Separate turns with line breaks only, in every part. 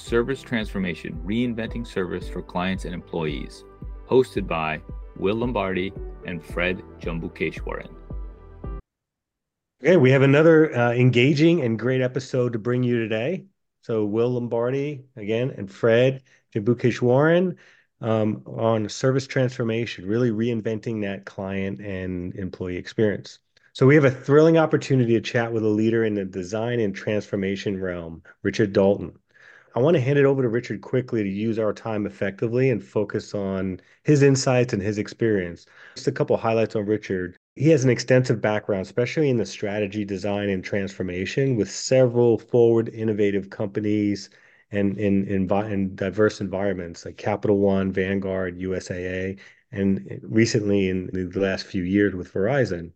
Service Transformation Reinventing Service for Clients and Employees, hosted by Will Lombardi and Fred Jambukeswaran.
Okay, we have another uh, engaging and great episode to bring you today. So, Will Lombardi again and Fred Jambukeswaran um, on service transformation, really reinventing that client and employee experience. So we have a thrilling opportunity to chat with a leader in the design and transformation realm, Richard Dalton. I want to hand it over to Richard quickly to use our time effectively and focus on his insights and his experience. Just a couple highlights on Richard. He has an extensive background, especially in the strategy, design, and transformation with several forward innovative companies and in, in, in diverse environments like Capital One, Vanguard, USAA, and recently in the last few years with Verizon.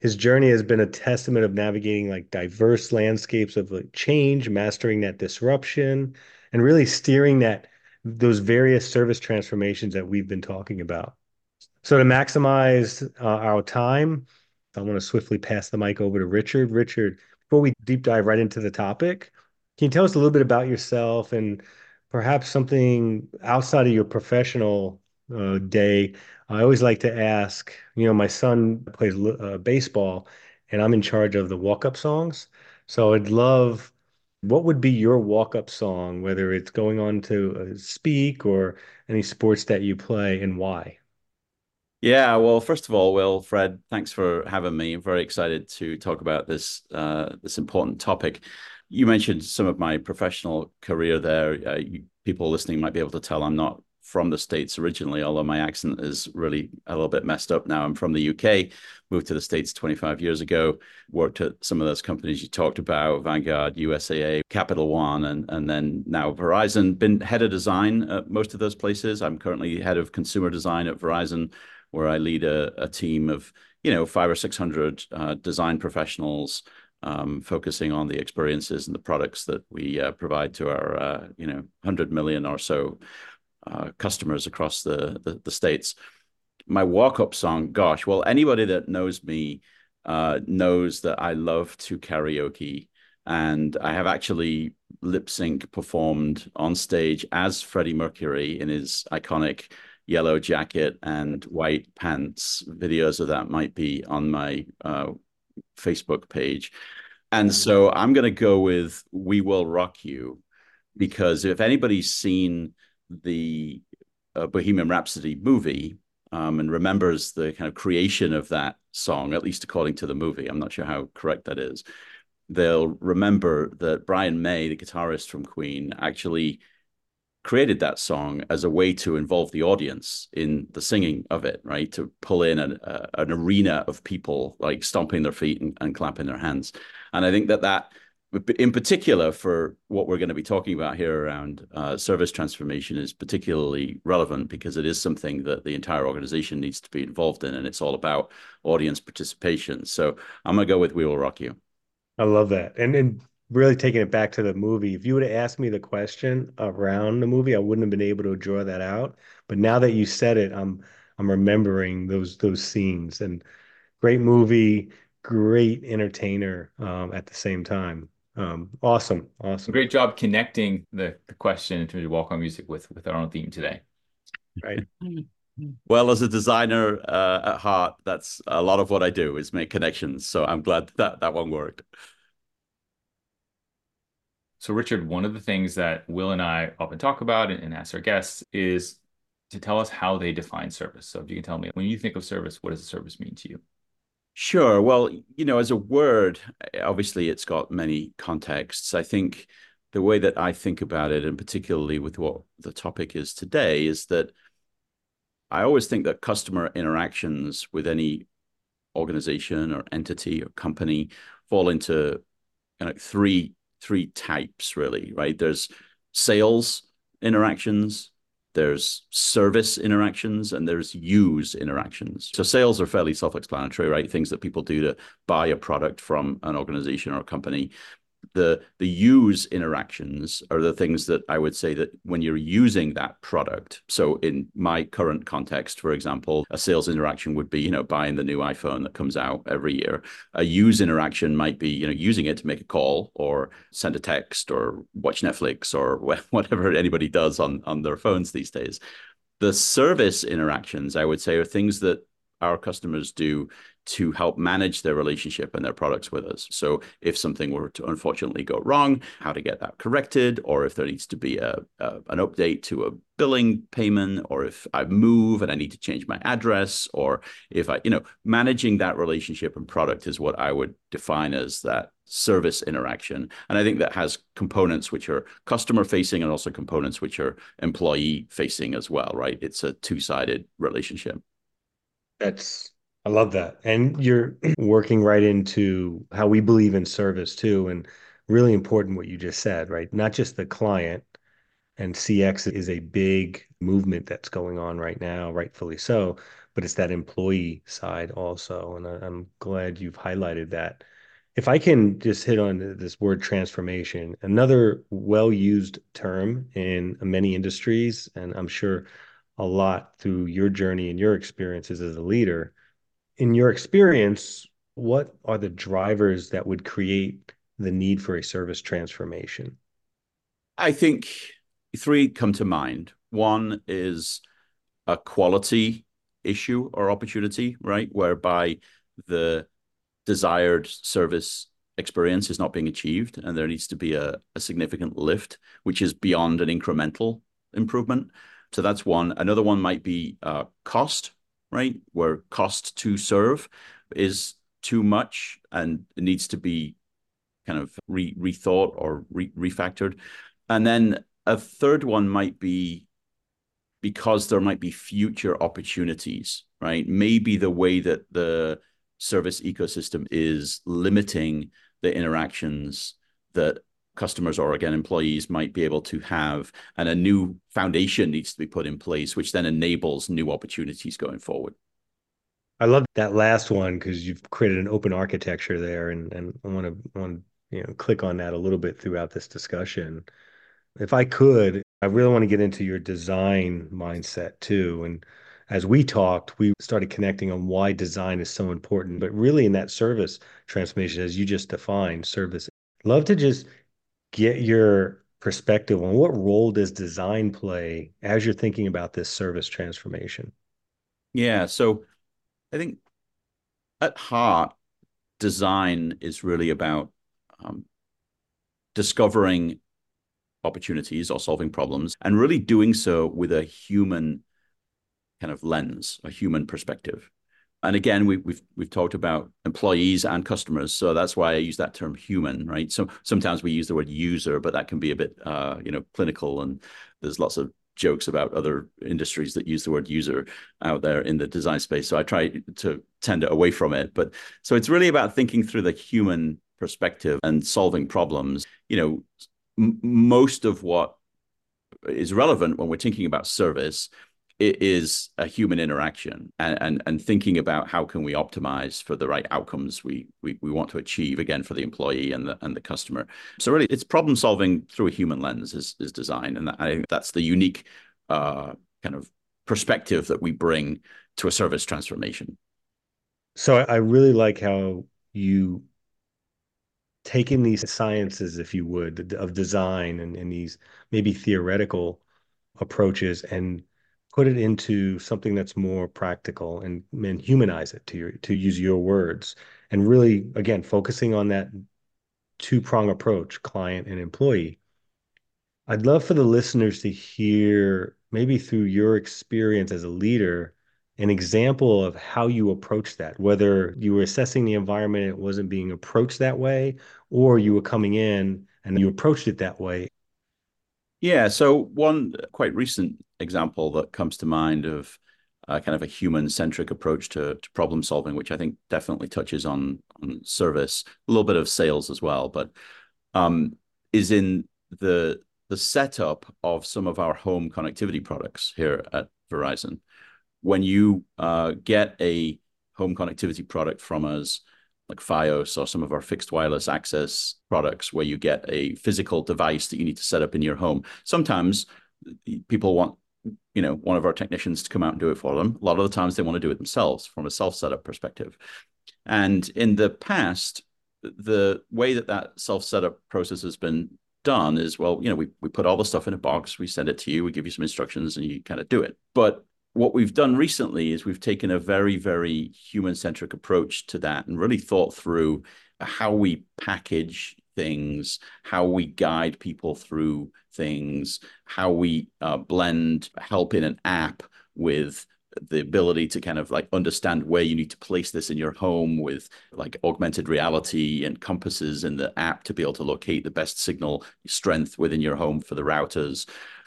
His journey has been a testament of navigating like diverse landscapes of like change, mastering that disruption, and really steering that those various service transformations that we've been talking about. So to maximize uh, our time, I want to swiftly pass the mic over to Richard. Richard, before we deep dive right into the topic, can you tell us a little bit about yourself and perhaps something outside of your professional uh, day? I always like to ask, you know, my son plays uh, baseball and I'm in charge of the walk up songs. So I'd love, what would be your walk up song, whether it's going on to uh, speak or any sports that you play and why?
Yeah, well, first of all, Will, Fred, thanks for having me. I'm very excited to talk about this uh, this important topic you mentioned some of my professional career there. Uh, you, people listening might be able to tell I'm not from the States originally, although my accent is really a little bit messed up now. I'm from the UK, moved to the States 25 years ago, worked at some of those companies you talked about, Vanguard, USAA, Capital One, and, and then now Verizon. Been head of design at most of those places. I'm currently head of consumer design at Verizon, where I lead a, a team of, you know, five or 600 uh, design professionals um, focusing on the experiences and the products that we uh, provide to our, uh, you know, 100 million or so uh, customers across the, the, the states. My walk-up song, gosh, well, anybody that knows me uh, knows that I love to karaoke, and I have actually lip sync performed on stage as Freddie Mercury in his iconic yellow jacket and white pants. Videos of that might be on my uh, Facebook page. And so I'm going to go with We Will Rock You because if anybody's seen the uh, Bohemian Rhapsody movie um, and remembers the kind of creation of that song, at least according to the movie, I'm not sure how correct that is, they'll remember that Brian May, the guitarist from Queen, actually created that song as a way to involve the audience in the singing of it, right? To pull in an, uh, an arena of people like stomping their feet and, and clapping their hands. And I think that that, in particular, for what we're going to be talking about here around uh, service transformation, is particularly relevant because it is something that the entire organization needs to be involved in, and it's all about audience participation. So I'm going to go with "We Will Rock You."
I love that, and and really taking it back to the movie, if you would have asked me the question around the movie, I wouldn't have been able to draw that out. But now that you said it, I'm I'm remembering those those scenes and great movie, great entertainer um, at the same time. Um, awesome, awesome.
Great job connecting the, the question in terms of walk on music with with our own theme today.
Right.
Well, as a designer uh, at heart, that's a lot of what I do is make connections. So I'm glad that that one worked.
So, Richard, one of the things that Will and I often talk about and, ask our guests is to tell us how they define service. So, if you can tell me, when you think of service, what does service mean to you?
Sure. Well, you know, as a word, obviously it's got many contexts. I think the way that I think about it, and particularly with what the topic is today, is that I always think that customer interactions with any organization or entity or company fall into kind of three three types really, right? There's sales interactions, there's service interactions, and there's use interactions. So sales are fairly self-explanatory, right? Things that people do to buy a product from an organization or a company. The the use interactions are the things that I would say that when you're using that product. So in my current context, for example, a sales interaction would be, you know, buying the new iPhone that comes out every year. A use interaction might be, you know, using it to make a call or send a text or watch Netflix or whatever anybody does on on their phones these days. The service interactions, I would say, are things that our customers do to help manage their relationship and their products with us. So if something were to unfortunately go wrong, how to get that corrected, or if there needs to be a, a, an update to a billing payment, or if I move and I need to change my address, or if I, you know, managing that relationship and product is what I would define as that service interaction. And I think that has components which are customer facing and also components which are employee facing as well, right? It's a two sided relationship.
That's I love that. And you're working right into how we believe in service too. And really important what you just said, right? Not just the client, and CX is a big movement that's going on right now, rightfully so, but it's that employee side also. And I, am glad you've highlighted that. If I can just hit on this word transformation, another well used term in many industries, and I'm sure a lot through your journey and your experiences as a leader in your experience, what are the drivers that would create the need for a service transformation?
I think three come to mind. One is a quality issue or opportunity, right? Whereby the desired service experience is not being achieved and there needs to be a, a significant lift, which is beyond an incremental improvement. So that's one. Another one might be uh, cost, right? Where cost to serve is too much and it needs to be kind of re- rethought or re- refactored. And then a third one might be because there might be future opportunities, right? Maybe the way that the service ecosystem is limiting the interactions that customers or again employees might be able to have and a new foundation needs to be put in place which then enables new opportunities going forward
i love that last one because you've created an open architecture there and and i want to want you know click on that a little bit throughout this discussion if i could i really want to get into your design mindset too and as we talked, we started connecting on why design is so important, but really in that service transformation, as you just defined, service. Love to just get your perspective on what role does design play as you're thinking about this service transformation?
Yeah, so I think at heart, design is really about um, discovering opportunities or solving problems and really doing so with a human kind of lens, a human perspective. And again, we, we've we've talked about employees and customers, so that's why I use that term human, right? So sometimes we use the word user, but that can be a bit, uh, you know, clinical, and there's lots of jokes about other industries that use the word user out there in the design space. So I try to tend away from it. But so it's really about thinking through the human perspective and solving problems. You know, m- most of what is relevant when we're thinking about service it is a human interaction and, and and thinking about how can we optimize for the right outcomes we, we we want to achieve again for the employee and the and the customer. So really it's problem solving through a human lens is, is design and i think that's the unique uh, kind of perspective that we bring to a service transformation.
So i really like how you taking these sciences if you would of design and, and these maybe theoretical approaches and put it into something that's more practical and, and humanize it to your to use your words and really again focusing on that two prong approach client and employee i'd love for the listeners to hear maybe through your experience as a leader an example of how you approach that whether you were assessing the environment it wasn't being approached that way or you were coming in and you approached it that way
yeah. So one quite recent example that comes to mind of uh, kind of a human-centric approach to, to problem solving, which I think definitely touches on on service, a little bit of sales as well, but um, is in the the setup of some of our home connectivity products here at Verizon. When you uh, get a home connectivity product from us, like Fios or some of our fixed wireless access products where you get a physical device that you need to set up in your home. Sometimes people want you know one of our technicians to come out and do it for them. A lot of the times they want to do it themselves from a self setup perspective. And in the past, the way that that self setup process has been done is well, you know, we we put all the stuff in a box, we send it to you, we give you some instructions, and you kind of do it. But what we've done recently is we've taken a very, very human centric approach to that and really thought through how we package things, how we guide people through things, how we uh, blend help in an app with the ability to kind of like understand where you need to place this in your home with like augmented reality and compasses in the app to be able to locate the best signal strength within your home for the routers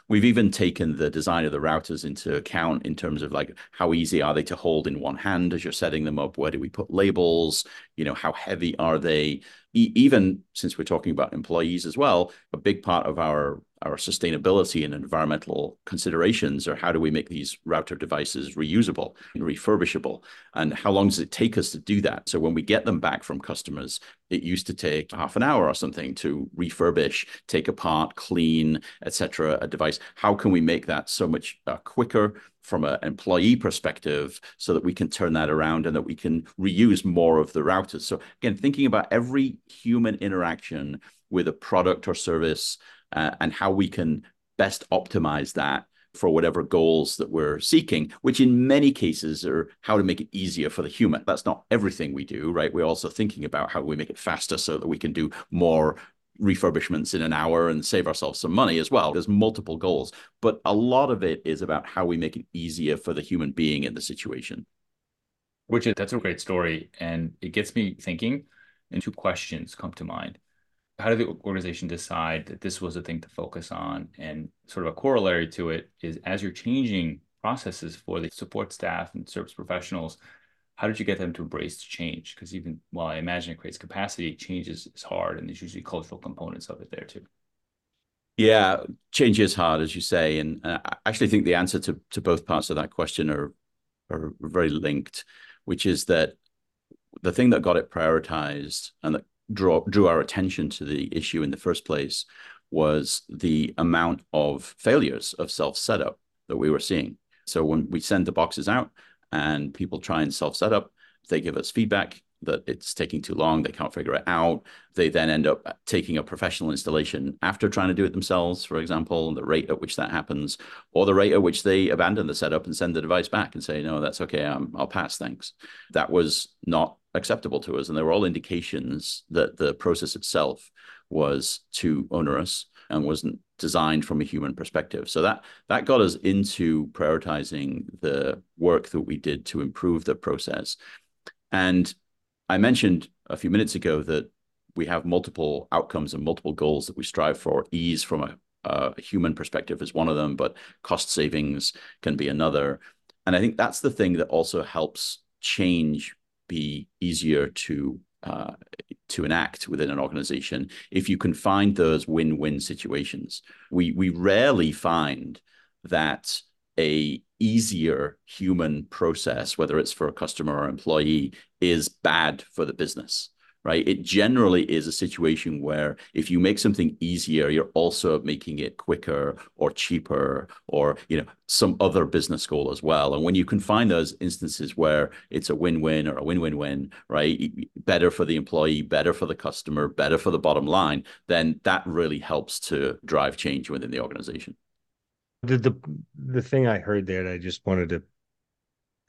We've even taken the design of the routers into account in terms of like how easy are they to hold in one hand as you're setting them up? Where do we put labels? You know, how heavy are they? Even since we're talking about employees as well, a big part of our our sustainability and environmental considerations are how do we make these router devices reusable and refurbishable? And how long does it take us to do that? So when we get them back from customers it used to take half an hour or something to refurbish take apart clean etc a device. How can we make that so much uh, quicker from an employee perspective so that we can turn that around and that we can reuse more of the routers? So again thinking about every human interaction with a product or service uh, and how we can best optimize that for whatever goals that we're seeking, which in many cases are how to make it easier for the human. That's not everything we do, right? We're also thinking about how we make it faster so that we can do more refurbishments in an hour and save ourselves some money as well. There's multiple goals, but a lot of it is about how we make it easier for the human being in the situation.
Which that's a great story. And it gets me thinking, and two questions come to mind how did the organization decide that this was a thing to focus on? And sort of a corollary to it is as you're changing processes for the support staff and service professionals, how did you get them to embrace the change? Because even while I imagine it creates capacity, change is, is hard and there's usually cultural components of it there too.
Yeah, change is hard, as you say. And uh, I actually think the answer to, to both parts of that question are, are very linked, which is that the thing that got it prioritized and that draw, drew our attention to the issue in the first place was the amount of failures of self setup that we were seeing. So when we send the boxes out and people try and self setup, they give us feedback that it's taking too long, they can't figure it out. They then end up taking a professional installation after trying to do it themselves, for example, the rate at which that happens, or the rate at which they abandon the setup and send the device back and say, no, that's okay, I'm, I'll pass, thanks. That was not acceptable to us. And there were all indications that the process itself was too onerous and wasn't designed from a human perspective. So that that got us into prioritizing the work that we did to improve the process. And I mentioned a few minutes ago that we have multiple outcomes and multiple goals that we strive for. Ease from a, a human perspective is one of them, but cost savings can be another. And I think that's the thing that also helps change be easier to uh, to enact within an organization if you can find those win-win situations. We we rarely find that a easier human process, whether it's for a customer or employee, is bad for the business right? It generally is a situation where if you make something easier, you're also making it quicker or cheaper or, you know, some other business goal as well. And when you can find those instances where it's a win-win or a win-win-win, right? Better for the employee, better for the customer, better for the bottom line, then that really helps to drive change within the organization.
The the the thing I heard there I just wanted to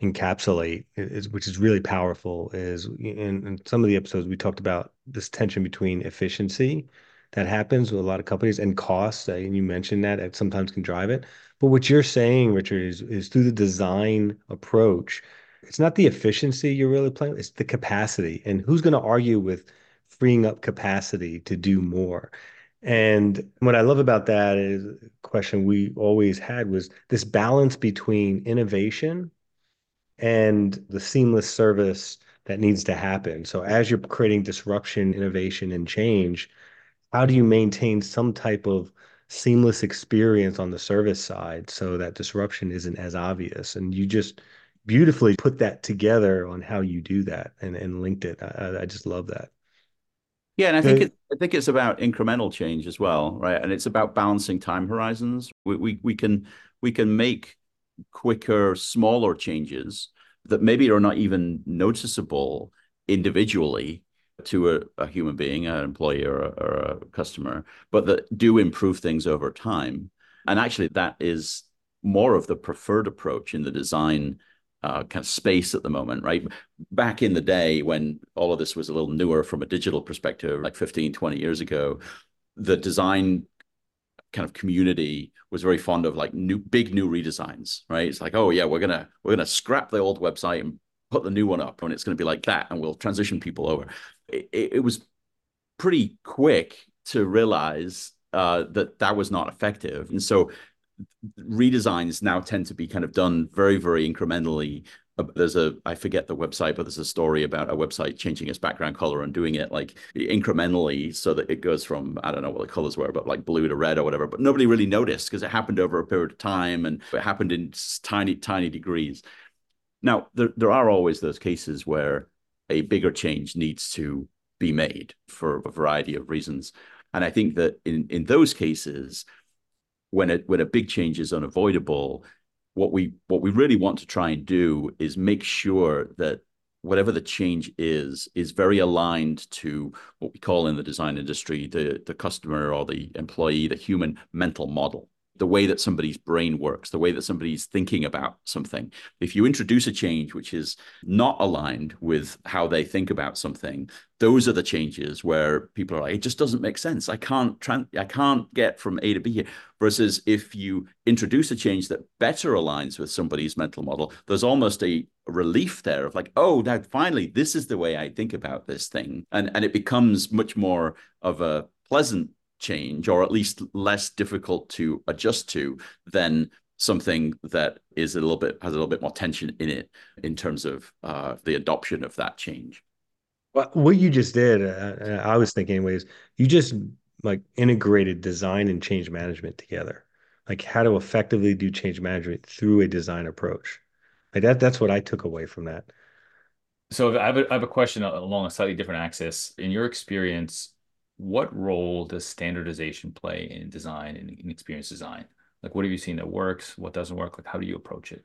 encapsulate is which is really powerful is in, in, some of the episodes we talked about this tension between efficiency that happens with a lot of companies and costs uh, and you mentioned that it sometimes can drive it. But what you're saying richard is is through the design approach it's not the efficiency you're really playing it's the capacity. And who's going to argue with freeing up capacity to do more? And what I love about that is a question we always had was this balance between innovation and the seamless service that needs to happen. So as you're creating disruption, innovation, and change, how do you maintain some type of seamless experience on the service side so that disruption isn't as obvious? And you just beautifully put that together on how you do that and, and linked it. I, I just love that.
Yeah, and I think it, I think it's about incremental change as well, right? And it's about balancing time horizons. We we we can we can make quicker, smaller changes that maybe are not even noticeable individually to a, a human being, an employee or a, or a customer, but that do improve things over time. And actually, that is more of the preferred approach in the design uh, kind of space at the moment, right? Back in the day when all of this was a little newer from a digital perspective, like 15, 20 years ago, the design kind of community was very fond of like new big new redesigns, right? It's like, oh yeah, we're gonna we're gonna scrap the old website and put the new one up, and it's gonna be like that, and we'll transition people over. It, it was pretty quick to realize uh, that that was not effective, and so redesigns now tend to be kind of done very, very incrementally. There's a, I forget the website, but there's a story about a website changing its background color and doing it like incrementally so that it goes from, I don't know what the colors were, but like blue to red or whatever. But nobody really noticed because it happened over a period of time and it happened in tiny, tiny degrees. Now, there, there are always those cases where a bigger change needs to be made for a variety of reasons. And I think that in, in those cases, when a when a big change is unavoidable, what we what we really want to try and do is make sure that whatever the change is is very aligned to what we call in the design industry the the customer or the employee the human mental model the way that somebody's brain works, the way that somebody's thinking about something. If you introduce a change which is not aligned with how they think about something, those are the changes where people are like, it just doesn't make sense. I can't trans- I can't get from A to B here. Versus if you introduce a change that better aligns with somebody's mental model, there's almost a relief there of like, oh, now finally, this is the way I think about this thing. And and it becomes much more of a pleasant change or at least less difficult to adjust to than something that is a little bit has a little bit more tension in it in terms of uh, the adoption of that change.
Well, what you just did uh, i was thinking anyways you just like integrated design and change management together. Like how to effectively do change management through a design approach. Like that that's what i took away from that.
So I have, a, I have a question along a slightly different axis. In your experience what role does standardization play in design and in experience design? Like, what have you seen that works? What doesn't work? Like, how do you approach it?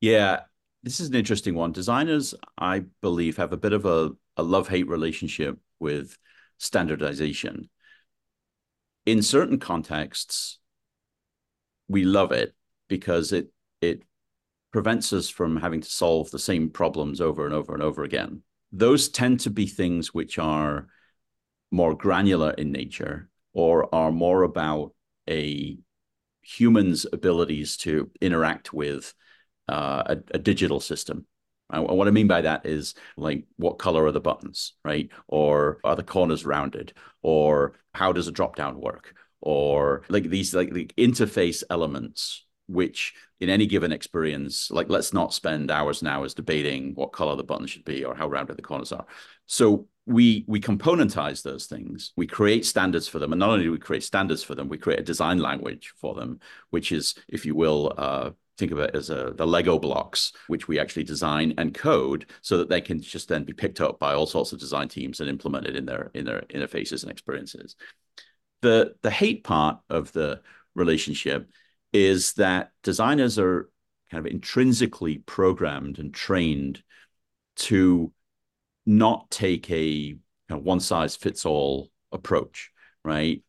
Yeah, this is an interesting one. Designers, I believe, have a bit of a, a love hate relationship with standardization. In certain contexts, we love it because it it prevents us from having to solve the same problems over and over and over again. Those tend to be things which are more granular in nature or are more about a human's abilities to interact with uh, a, a, digital system. And what I mean by that is like what color are the buttons, right? Or are the corners rounded? Or how does a drop down work? Or like these like the interface elements, which in any given experience, like let's not spend hours and hours debating what color the button should be or how rounded the corners are. So we we componentize those things. We create standards for them. And not only do we create standards for them we create a design language for them which is if you will uh, think of it as a, the lego blocks which we actually design and code so that they can just then be picked up by all sorts of design teams and implemented in their in their interfaces and experiences. The the hate part of the relationship is that designers are kind of intrinsically programmed and trained to not take a one size fits all approach, right?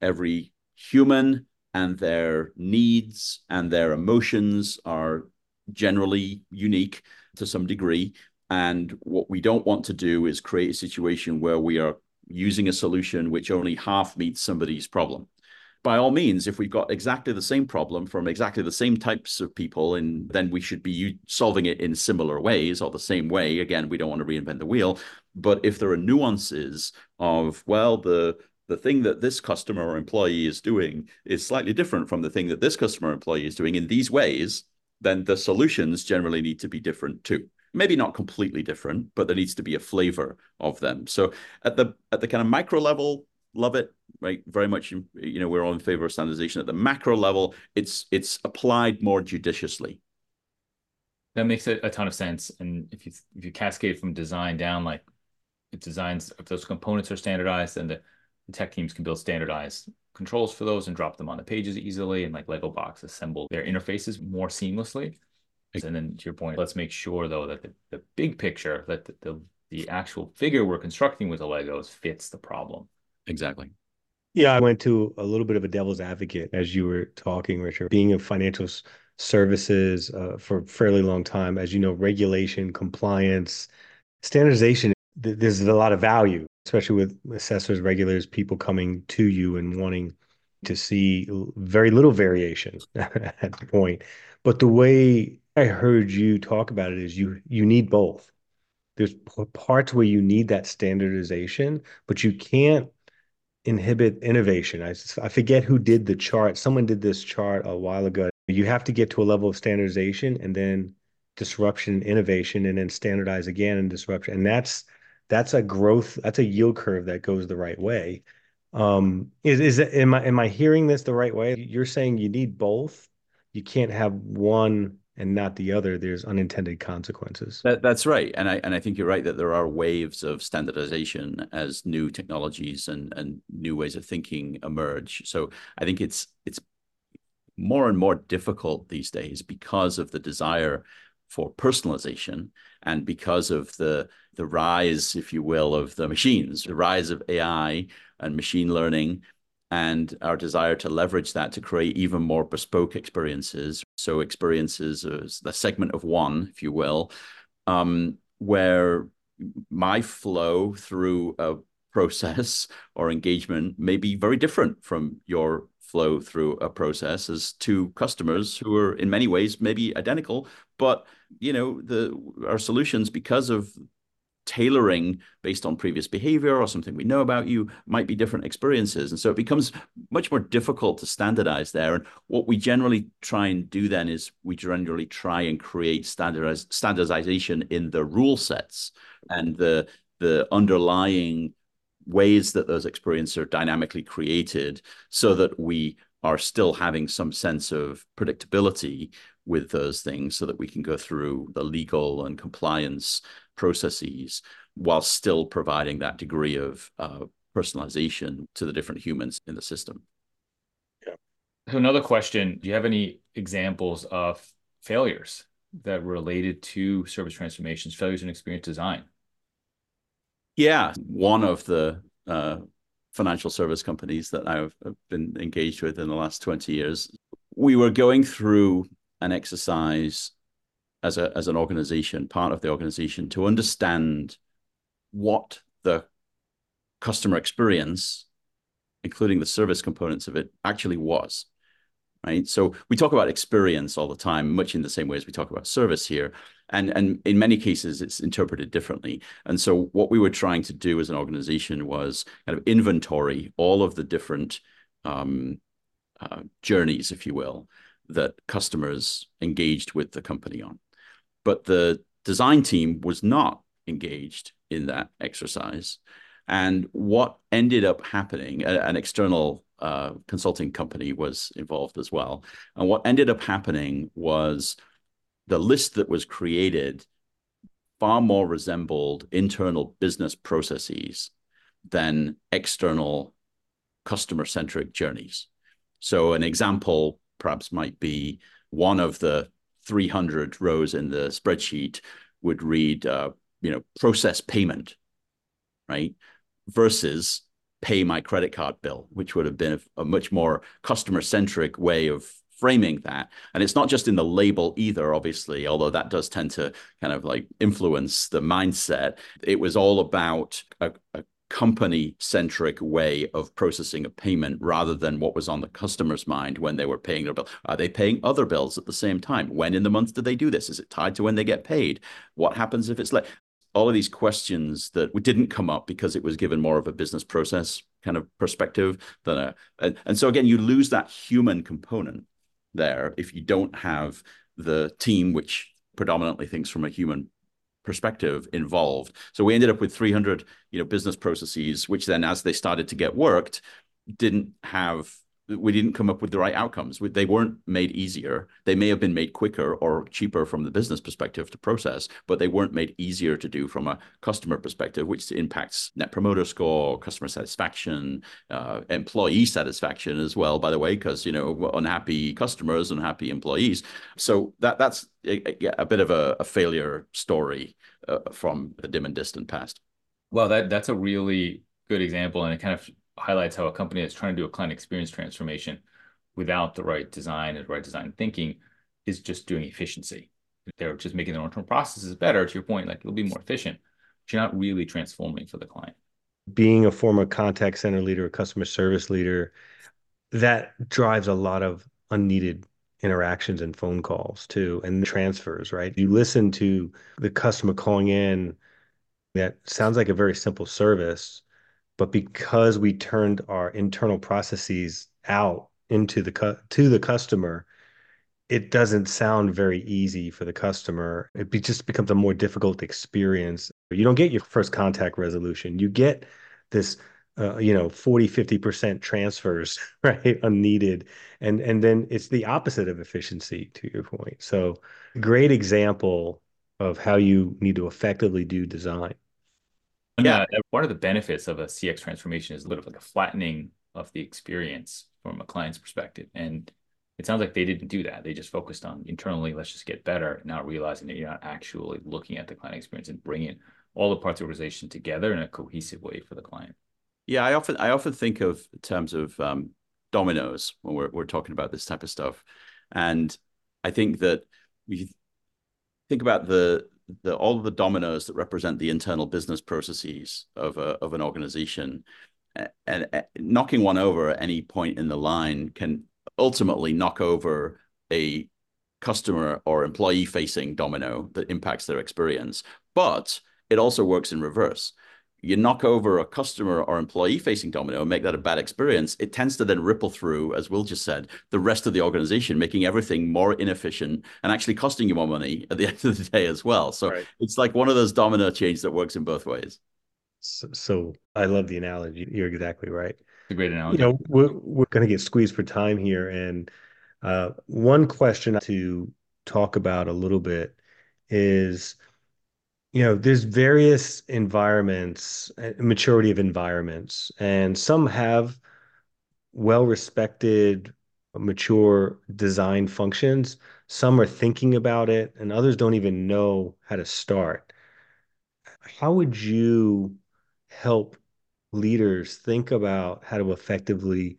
Every human and their needs and their emotions are generally unique to some degree. And what we don't want to do is create a situation where we are using a solution which only half meets somebody's problem by all means, if we've got exactly the same problem from exactly the same types of people, and then we should be solving it in similar ways or the same way. Again, we don't want to reinvent the wheel. But if there are nuances of, well, the the thing that this customer or employee is doing is slightly different from the thing that this customer or employee is doing in these ways, then the solutions generally need to be different too maybe not completely different but there needs to be a flavor of them so at the at the kind of micro level love it right very much you know we're all in favor of standardization at the macro level it's it's applied more judiciously
That makes a, a ton of sense. And if you if you cascade from design down, like it designs if those components are standardized, then the, the tech teams can build standardized controls for those and drop them on the pages easily and like Lego box assemble their interfaces more seamlessly. And then to your point, let's make sure though that the, the big picture, that the, the, the actual figure we're constructing with the Legos fits the problem.
Exactly.
Yeah, I went to a little bit of a devil's advocate as you were talking, Richard. Being in financial services uh, for a fairly long time, as you know, regulation, compliance, standardization, th- there's a lot of value, especially with assessors, regulators, people coming to you and wanting to see very little variation at the point. But the way I heard you talk about it is you you need both. There's parts where you need that standardization, but you can't inhibit innovation. I, I forget who did the chart. Someone did this chart a while ago. You have to get to a level of standardization and then disruption, innovation, and then standardize again and disruption. And that's that's a growth, that's a yield curve that goes the right way. Um, is is am I am I hearing this the right way? You're saying you need both. You can't have one and not the other, there's unintended consequences.
That, that's right, and I and I think you're right that there are waves of standardization as new technologies and and new ways of thinking emerge. So I think it's it's more and more difficult these days because of the desire for personalization and because of the the rise, if you will, of the machines, the rise of AI and machine learning and our desire to leverage that to create even more bespoke experiences. So experiences as the segment of one, if you will, um, where my flow through a process or engagement may be very different from your flow through a process as two customers who are in many ways maybe identical but you know the our solutions because of tailoring based on previous behavior or something we know about you might be different experiences. And so it becomes much more difficult to standardize there. And what we generally try and do then is we generally try and create standardize, standardization in the rule sets and the, the underlying ways that those experiences are dynamically created so that we are still having some sense of predictability with those things so that we can go through the legal and compliance processes while still providing that degree of uh, personalization to the different humans in the system.
Yeah. So another question, do you have any examples of failures that related to service transformations, failures in experience design?
Yeah, one of the uh, financial service companies that I've been engaged with in the last 20 years, we were going through an exercise as a as an organization, part of the organization, to understand what the customer experience, including the service components of it, actually was. Right. So we talk about experience all the time, much in the same way as we talk about service here. And, and in many cases, it's interpreted differently. And so what we were trying to do as an organization was kind of inventory all of the different um, uh, journeys, if you will, that customers engaged with the company on. But the design team was not engaged in that exercise. And what ended up happening, an external uh, consulting company was involved as well. And what ended up happening was the list that was created far more resembled internal business processes than external customer centric journeys. So, an example perhaps might be one of the 300 rows in the spreadsheet would read, uh, you know, process payment, right? Versus pay my credit card bill, which would have been a, a much more customer centric way of framing that. And it's not just in the label either, obviously, although that does tend to kind of like influence the mindset. It was all about a, a company centric way of processing a payment rather than what was on the customer's mind when they were paying their bill. Are they paying other bills at the same time? When in the month do they do this? Is it tied to when they get paid? What happens if it's late? All of these questions that didn't come up because it was given more of a business process kind of perspective than a, and, and so again, you lose that human component there if you don't have the team which predominantly thinks from a human perspective involved. So we ended up with 300, you know, business processes, which then, as they started to get worked, didn't have we didn't come up with the right outcomes. They weren't made easier. They may have been made quicker or cheaper from the business perspective to process, but they weren't made easier to do from a customer perspective, which impacts net promoter score, customer satisfaction, uh, employee satisfaction as well. By the way, because you know unhappy customers, unhappy employees. So that that's a, a bit of a, a failure story uh, from the dim and distant past.
Well, that that's a really good example, and it kind of highlights how a company that's trying to do a client experience transformation without the right design and right design thinking is just doing efficiency. They're just making their internal processes better. To your point, like it'll be more efficient, but you're not really transforming for the client.
Being a former contact center leader, a customer service leader, that drives a lot of unneeded interactions and phone calls too, and transfers, right? You listen to the customer calling in that sounds like a very simple service, but because we turned our internal processes out into the cu- to the customer it doesn't sound very easy for the customer. It be, just becomes a more difficult experience. You don't get your first contact resolution. You get this uh, you know 40 50% transfers right unneeded. And and then it's the opposite of efficiency to your point. So great example of how you need to effectively do design
yeah. yeah. One of the benefits of a CX transformation is a little like a flattening of the experience from a client's perspective. And it sounds like they didn't do that. They just focused on internally, let's just get better, not realizing that you're not actually looking at the client experience and bringing all the parts of the organization together in a cohesive way for the client.
Yeah, I often I often think of terms of um, dominoes when we're we're talking about this type of stuff, and I think that we think about the the all of the dominoes that represent the internal business processes of a, of an organization and, and knocking one over at any point in the line can ultimately knock over a customer or employee facing domino that impacts their experience. But it also works in reverse you knock over a customer or employee facing domino and make that a bad experience, it tends to then ripple through, as Will just said, the rest of the organization, making everything more inefficient and actually costing you more money at the end of the day as well. So right. it's like one of those domino chains that works in both ways.
So, so I love the analogy. You're exactly right.
It's a great analogy.
You know, we're, we're going to get squeezed for time here. And uh, one question to talk about a little bit is you know there's various environments uh, maturity of environments and some have well respected mature design functions. Some are thinking about it and others don't even know how to start. How would you help leaders think about how to effectively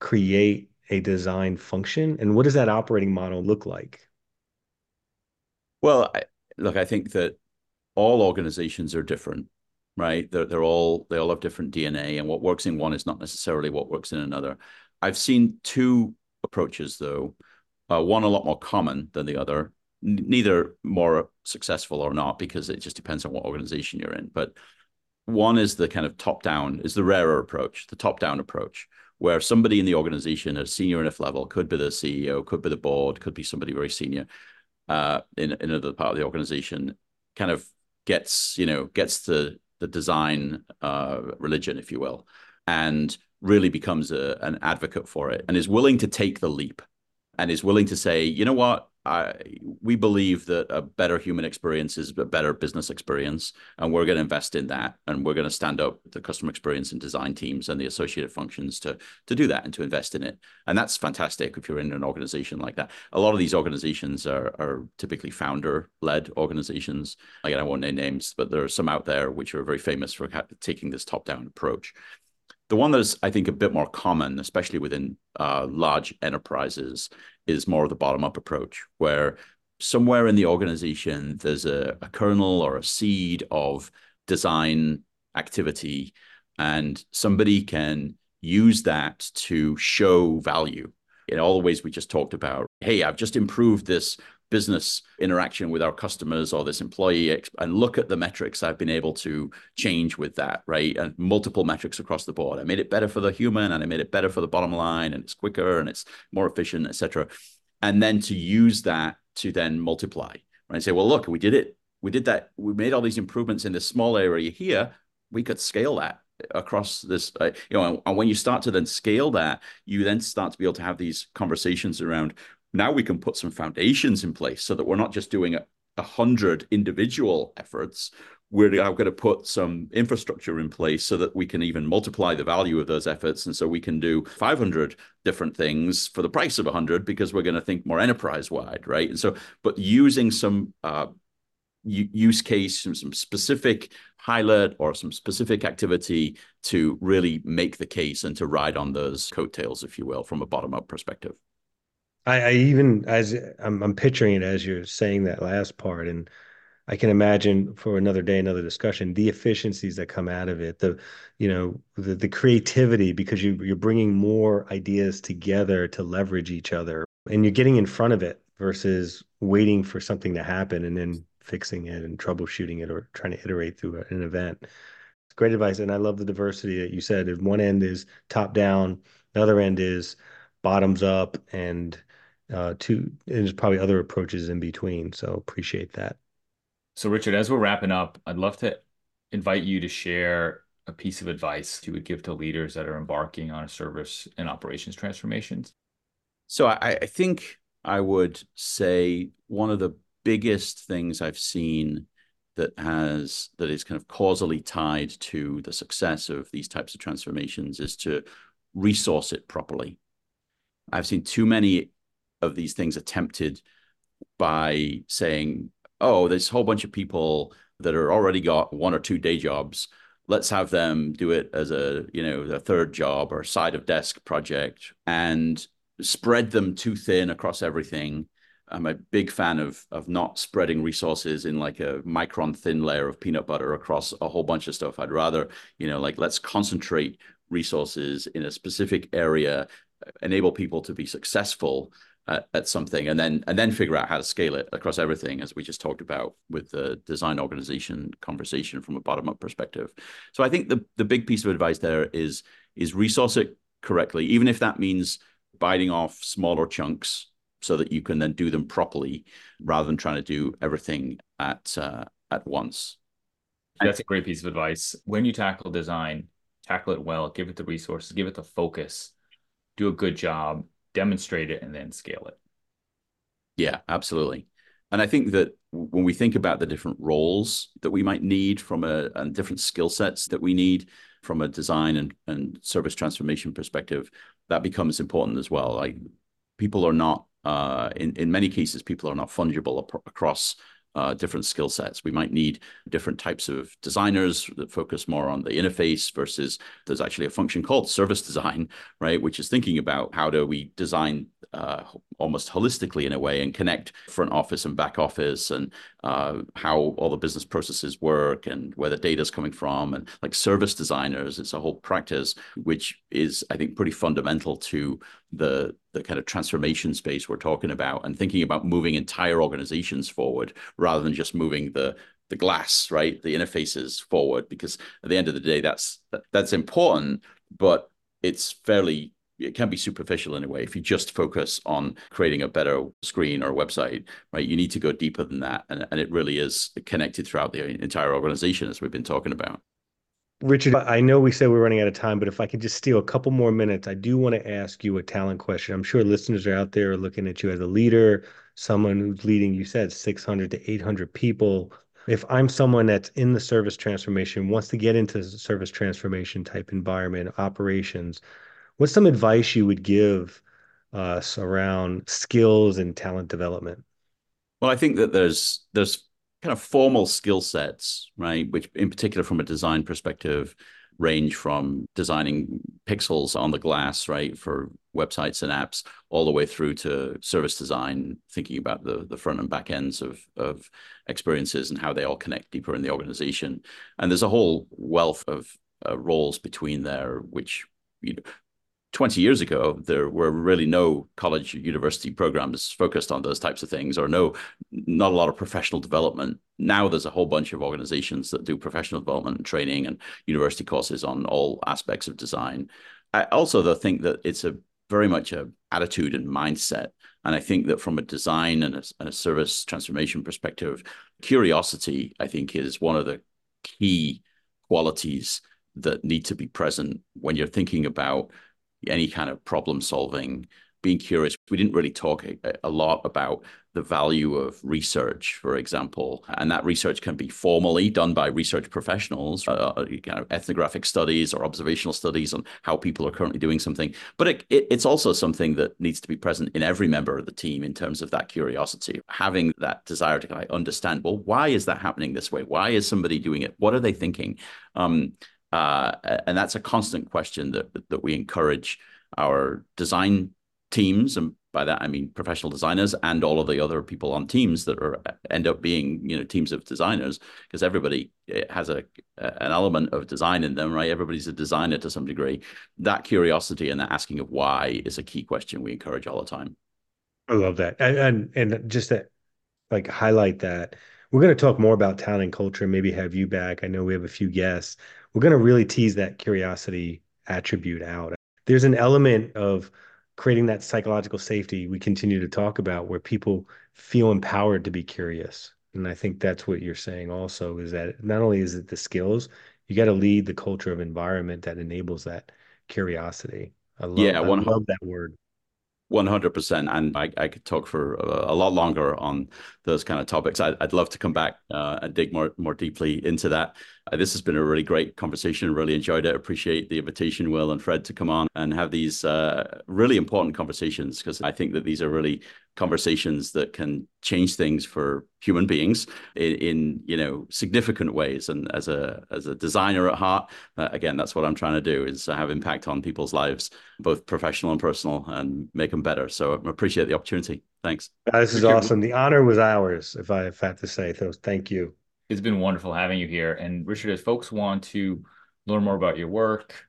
create a design function and what does that operating model look like?
Well I, look i think that all organizations are different, right? They're, they're all they all have different DNA, and what works in one is not necessarily what works in another. I've seen two approaches though, uh, one a lot more common than the other. N- neither more successful or not because it just depends on what organization you're in. But one is the kind of top down is the rarer approach, the top down approach, where somebody in the organization at senior enough level could be the CEO, could be the board, could be somebody very senior uh, in, in another part of the organization, kind of gets you know gets the the design uh, religion, if you will, and really becomes a, an advocate for it and is willing to take the leap and is willing to say, you know what, I, we believe that a better human experience is a better business experience, and we're going to invest in that, and we're going to stand up the customer experience and design teams and the associated functions to to do that and to invest in it. And that's fantastic if you're in an organization like that. A lot of these organizations are are typically founder led organizations. Again, I won't name names, but there are some out there which are very famous for taking this top down approach. The one that is, I think, a bit more common, especially within uh, large enterprises, is more of the bottom up approach, where somewhere in the organization there's a, a kernel or a seed of design activity, and somebody can use that to show value in all the ways we just talked about. Hey, I've just improved this business interaction with our customers or this employee and look at the metrics I've been able to change with that, right? And multiple metrics across the board. I made it better for the human and I made it better for the bottom line and it's quicker and it's more efficient, etc. And then to use that to then multiply, right? Say, well, look, we did it. We did that. We made all these improvements in this small area here. We could scale that across this uh, you know and when you start to then scale that you then start to be able to have these conversations around now we can put some foundations in place so that we're not just doing a, a hundred individual efforts we're now going to put some infrastructure in place so that we can even multiply the value of those efforts. And so we can do 500 different things for the price of 100 because we're going to think more enterprise wide, right? And so, but using some uh, use case, some, some specific pilot or some specific activity to really make the case and to ride on those coattails, if you will, from a bottom up perspective.
I, I even as I'm, I'm picturing it as you're saying that last part and I can imagine for another day, another discussion, the efficiencies that come out of it, the, you know, the, the creativity because you, you're bringing more ideas together to leverage each other and you're getting in front of it versus waiting for something to happen and then fixing it and troubleshooting it or trying to iterate through an event. It's great advice. And I love the diversity that you said. If one end is top down, the other end is bottoms up and uh, two, and there's probably other approaches in between. So appreciate that.
So, Richard, as we're wrapping up, I'd love to invite you to share a piece of advice you would give to leaders that are embarking on a service and operations transformations.
So, I, I think I would say one of the biggest things I've seen that has that is kind of causally tied to the success of these types of transformations is to resource it properly. I've seen too many of these things attempted by saying oh, there's a whole bunch of people that are already got one or two day jobs. Let's have them do it as a, you know, a third job or side of desk project and spread them too thin across everything. I'm a big fan of of not spreading resources in like a micron thin layer of peanut butter across a whole bunch of stuff. I'd rather, you know, like let's concentrate resources in a specific area, enable people to be successful at, at, something and then and then figure out how to scale it across everything as we just talked about with the design organization conversation from a bottom up perspective. So i think the the big piece of advice there is is resource it correctly even if that means biting off smaller chunks so that you can then do them properly rather than trying to do everything at uh, at once.
That's a great piece of advice. When you tackle design tackle it well give it the resources give it the focus do a good job demonstrate it and then scale it.
Yeah, absolutely. And I think that when we think about the different roles that we might need from a and different skill sets that we need from a design and, and service transformation perspective, that becomes important as well. Like people are not uh, in in many cases, people are not fungible across uh, different skill sets. We might need different types of designers that focus more on the interface versus there's actually a function called service design, right? Which is thinking about how do we design uh, almost holistically in a way and connect front office and back office and uh, how all the business processes work and where the data is coming from. And like service designers it's a whole practice which is i think pretty fundamental to the the kind of transformation space we're talking about and thinking about moving entire organizations forward rather than just moving the the glass right? The interfaces forward because at the end of the day that's that's important but it's fairly it can be superficial in a way. If you just focus on creating a better screen or website right you need to go deeper than that. And, and it really is connected throughout the entire organization as we've been talking about.
Richard i know we said we're running out of time but if i could just steal a couple more minutes i do want to ask you a talent question. I'm sure listeners are out there looking at you as a leader someone who's leading you said 600 to 800 people. If I'm someone that's in the service transformation, wants to get into service transformation type environment, operations, what's some advice you would give us around skills and talent development?
Well, I think that there's there's kind of formal skill sets, right? Which, in particular, from a design perspective, range from designing pixels on the glass, right, for websites and apps, all the way through to service design, thinking about the the front and back ends of of experiences and how they all connect deeper in the organization. And there's a whole wealth of uh, roles between there, which you know 20 years ago, there were really no college university programs focused on those types of things, or no, not a lot of professional development. Now there's a whole bunch of organizations that do professional development and training and university courses on all aspects of design. I also though think that it's a very much a attitude and mindset. And I think that from a design and a, and a service transformation perspective, curiosity, I think, is one of the key qualities that need to be present when you're thinking about any kind of problem solving being curious. We didn't really talk a, a, lot about the value of research, for example, and that research can be formally done by research professionals, uh, uh kind of ethnographic studies or observational studies on how people are currently doing something. But it, it, it's also something that needs to be present in every member of the team in terms of that curiosity, having that desire to kind of understand, well, why is that happening this way? Why is somebody doing it? What are they thinking? Um, uh, and that's a constant question that that we encourage our design teams and by that I mean professional designers and all of the other people on teams that are end up being you know teams of designers because everybody eh, has a an element of design in them right? Everybody's a designer to some degree. That curiosity and that asking of why is a key question we encourage all the time.
I love that. And and, and just to like highlight that we're going to talk more about talent and culture maybe have you back. I know we have a few guests we're going to really tease that curiosity attribute out. There's an element of creating that psychological safety we continue to talk about where people feel empowered to be curious. And i think that's what you're saying also is that not only is it the skills you got to lead the culture of environment that enables that curiosity. I love, yeah, I love that word.
100% and I, I could talk for a, a, lot longer on those kind of topics. I, would love to come back uh, and dig more more deeply into that. uh, this has been a really great conversation. Really enjoyed it. Appreciate the invitation will and fred to come on and have these uh, really important conversations because i think that these are really conversations that can change things for human beings in, in, you know significant ways. And as a as a designer at heart uh, again that's what i'm trying to do is have impact on people's lives both professional and personal and make them better. So i appreciate the opportunity. Thanks.
Uh, this is awesome. The honor was ours if i have to say. So thank you
it's been wonderful having you here and richard if folks want to learn more about your work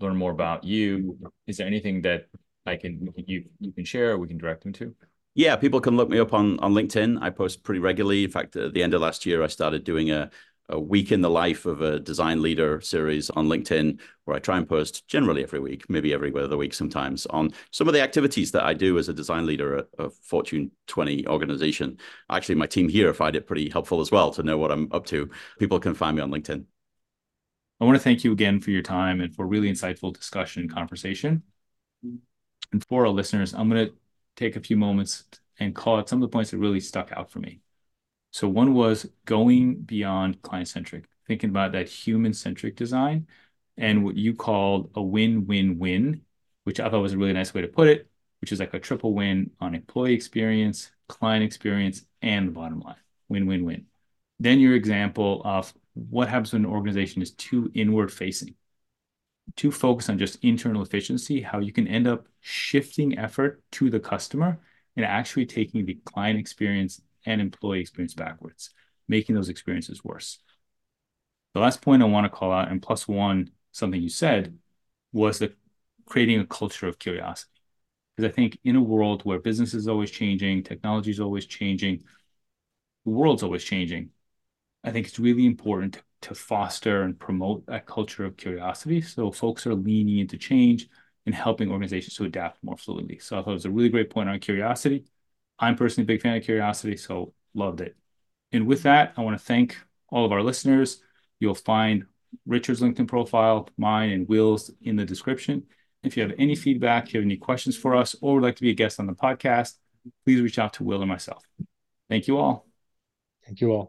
learn more about you is there anything that I can you you can share we can direct them to?
Yeah, people can look me up on on LinkedIn. I post pretty regularly. In fact, at the end of last year, I started doing a a week in the life of a design leader series on LinkedIn, where I try and post generally every week, maybe every other week sometimes, on some of the activities that I do as a design leader at a Fortune 20 organization. Actually, my team here find it pretty helpful as well to know what I'm up to. People can find me on LinkedIn.
I want to thank you again for your time and for really insightful discussion and conversation. And for our listeners, I'm going to take a few moments and call out some of the points that really stuck out for me. So one was going beyond client-centric, thinking about that human-centric design and what you called a win-win-win, which I thought was a really nice way to put it, which is like a triple win on employee experience, client experience, and the bottom line. Win-win-win. Then your example of what happens when an organization is too inward facing to focus on just internal efficiency, how you can end up shifting effort to the customer and actually taking the client experience and employee experience backwards, making those experiences worse. The last point I want to call out, and plus one, something you said, was the creating a culture of curiosity. Because I think in a world where business is always changing, technology is always changing, the world's always changing, I think it's really important to to foster and promote that culture of curiosity. So folks are leaning into change and helping organizations to adapt more fluidly. So I thought it was a really great point on curiosity. I'm personally a big fan of curiosity, so loved it. And with that, I want to thank all of our listeners. You'll find Richard's LinkedIn profile, mine, and Will's in the description. If you have any feedback, you have any questions for us, or would like to be a guest on the podcast, please reach out to Will or myself. Thank you all.
Thank you all.